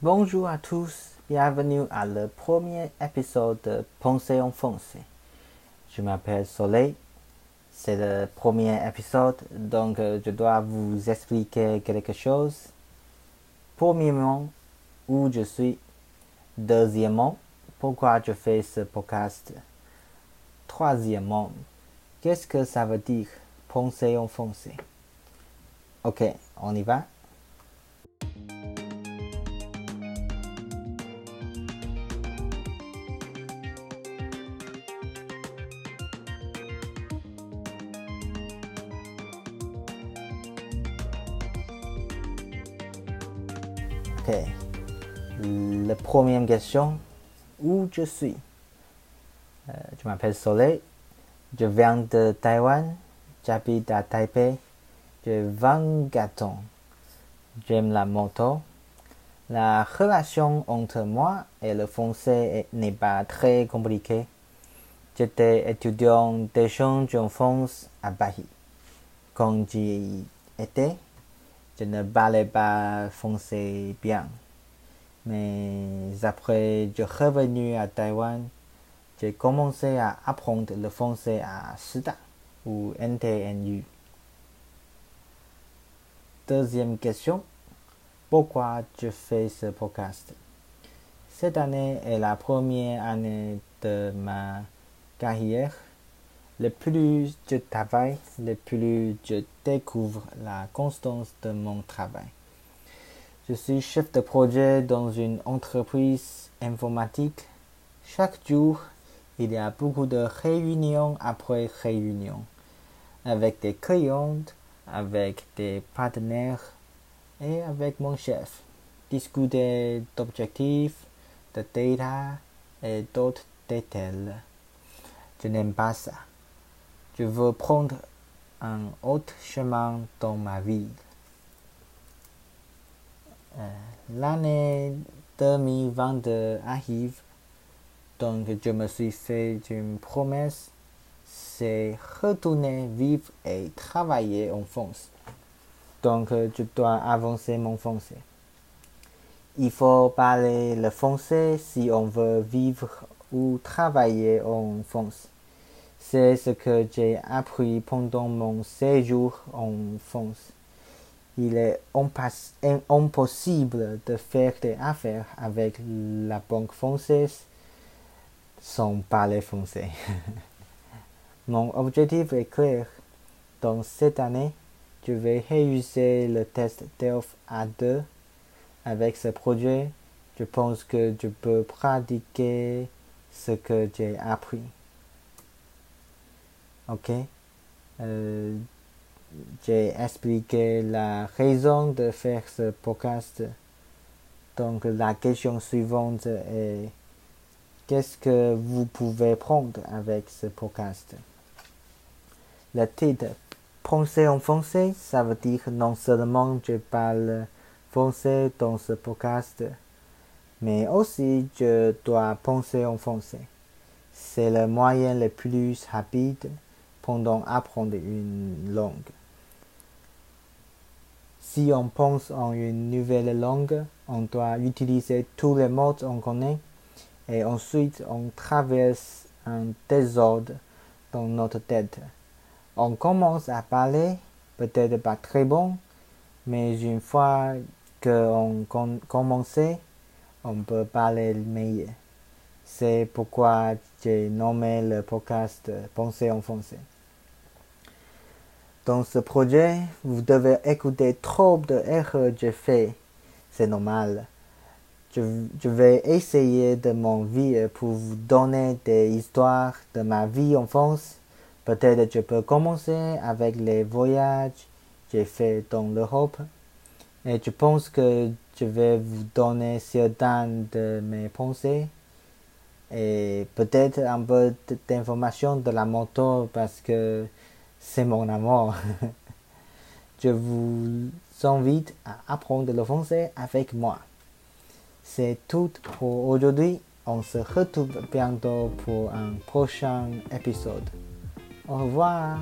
Bonjour à tous, bienvenue à le premier épisode de Pensée en français. Je m'appelle Soleil. C'est le premier épisode, donc euh, je dois vous expliquer quelque chose. Premièrement, où je suis. Deuxièmement, pourquoi je fais ce podcast. Troisièmement, qu'est-ce que ça veut dire penser en français? Ok, on y va La première question, où je suis? Euh, Je m'appelle Soleil, je viens de Taïwan, j'habite à Taipei, j'ai 24 ans, j'aime la moto. La relation entre moi et le français n'est pas très compliquée. J'étais étudiant d'échange en France à Paris. Quand j'y étais, je ne parlais pas français bien. Mais après, je suis revenu à Taïwan, j'ai commencé à apprendre le français à SIDA ou NTNU. Deuxième question, pourquoi je fais ce podcast? Cette année est la première année de ma carrière. Le plus je travaille, le plus je découvre la constance de mon travail. Je suis chef de projet dans une entreprise informatique. Chaque jour, il y a beaucoup de réunions après réunions avec des clients, avec des partenaires et avec mon chef. Discuter d'objectifs, de data et d'autres détails. Je n'aime pas ça. Je veux prendre un autre chemin dans ma vie. Euh, L'année 2022 arrive, donc je me suis fait une promesse, c'est retourner vivre et travailler en France. Donc je dois avancer mon français. Il faut parler le français si on veut vivre ou travailler en France. C'est ce que j'ai appris pendant mon séjour en France. Il est impossible de faire des affaires avec la banque française sans parler français. mon objectif est clair. Dans cette année, je vais réussir le test DELF A2. Avec ce projet, je pense que je peux pratiquer ce que j'ai appris. Ok. Euh, j'ai expliqué la raison de faire ce podcast. Donc la question suivante est qu'est-ce que vous pouvez prendre avec ce podcast? Le titre Penser en français, ça veut dire non seulement je parle français dans ce podcast, mais aussi je dois penser en français. C'est le moyen le plus rapide pendant apprendre une langue. Si on pense en une nouvelle langue, on doit utiliser tous les mots qu'on connaît et ensuite on traverse un désordre dans notre tête. On commence à parler, peut-être pas très bon, mais une fois qu'on commence, on peut parler meilleur. C'est pourquoi j'ai nommé le podcast Penser en français. Dans ce projet, vous devez écouter trop d'erreurs que j'ai fait. C'est normal. Je, vais essayer de mon vie pour vous donner des histoires de ma vie en France. Peut-être je peux commencer avec les voyages que j'ai fait dans l'Europe. Et je pense que je vais vous donner certaines de mes pensées et peut-être un peu d'informations de la moto parce que c'est mon amour. Je vous invite à apprendre le français avec moi. C'est tout pour aujourd'hui. On se retrouve bientôt pour un prochain épisode. Au revoir.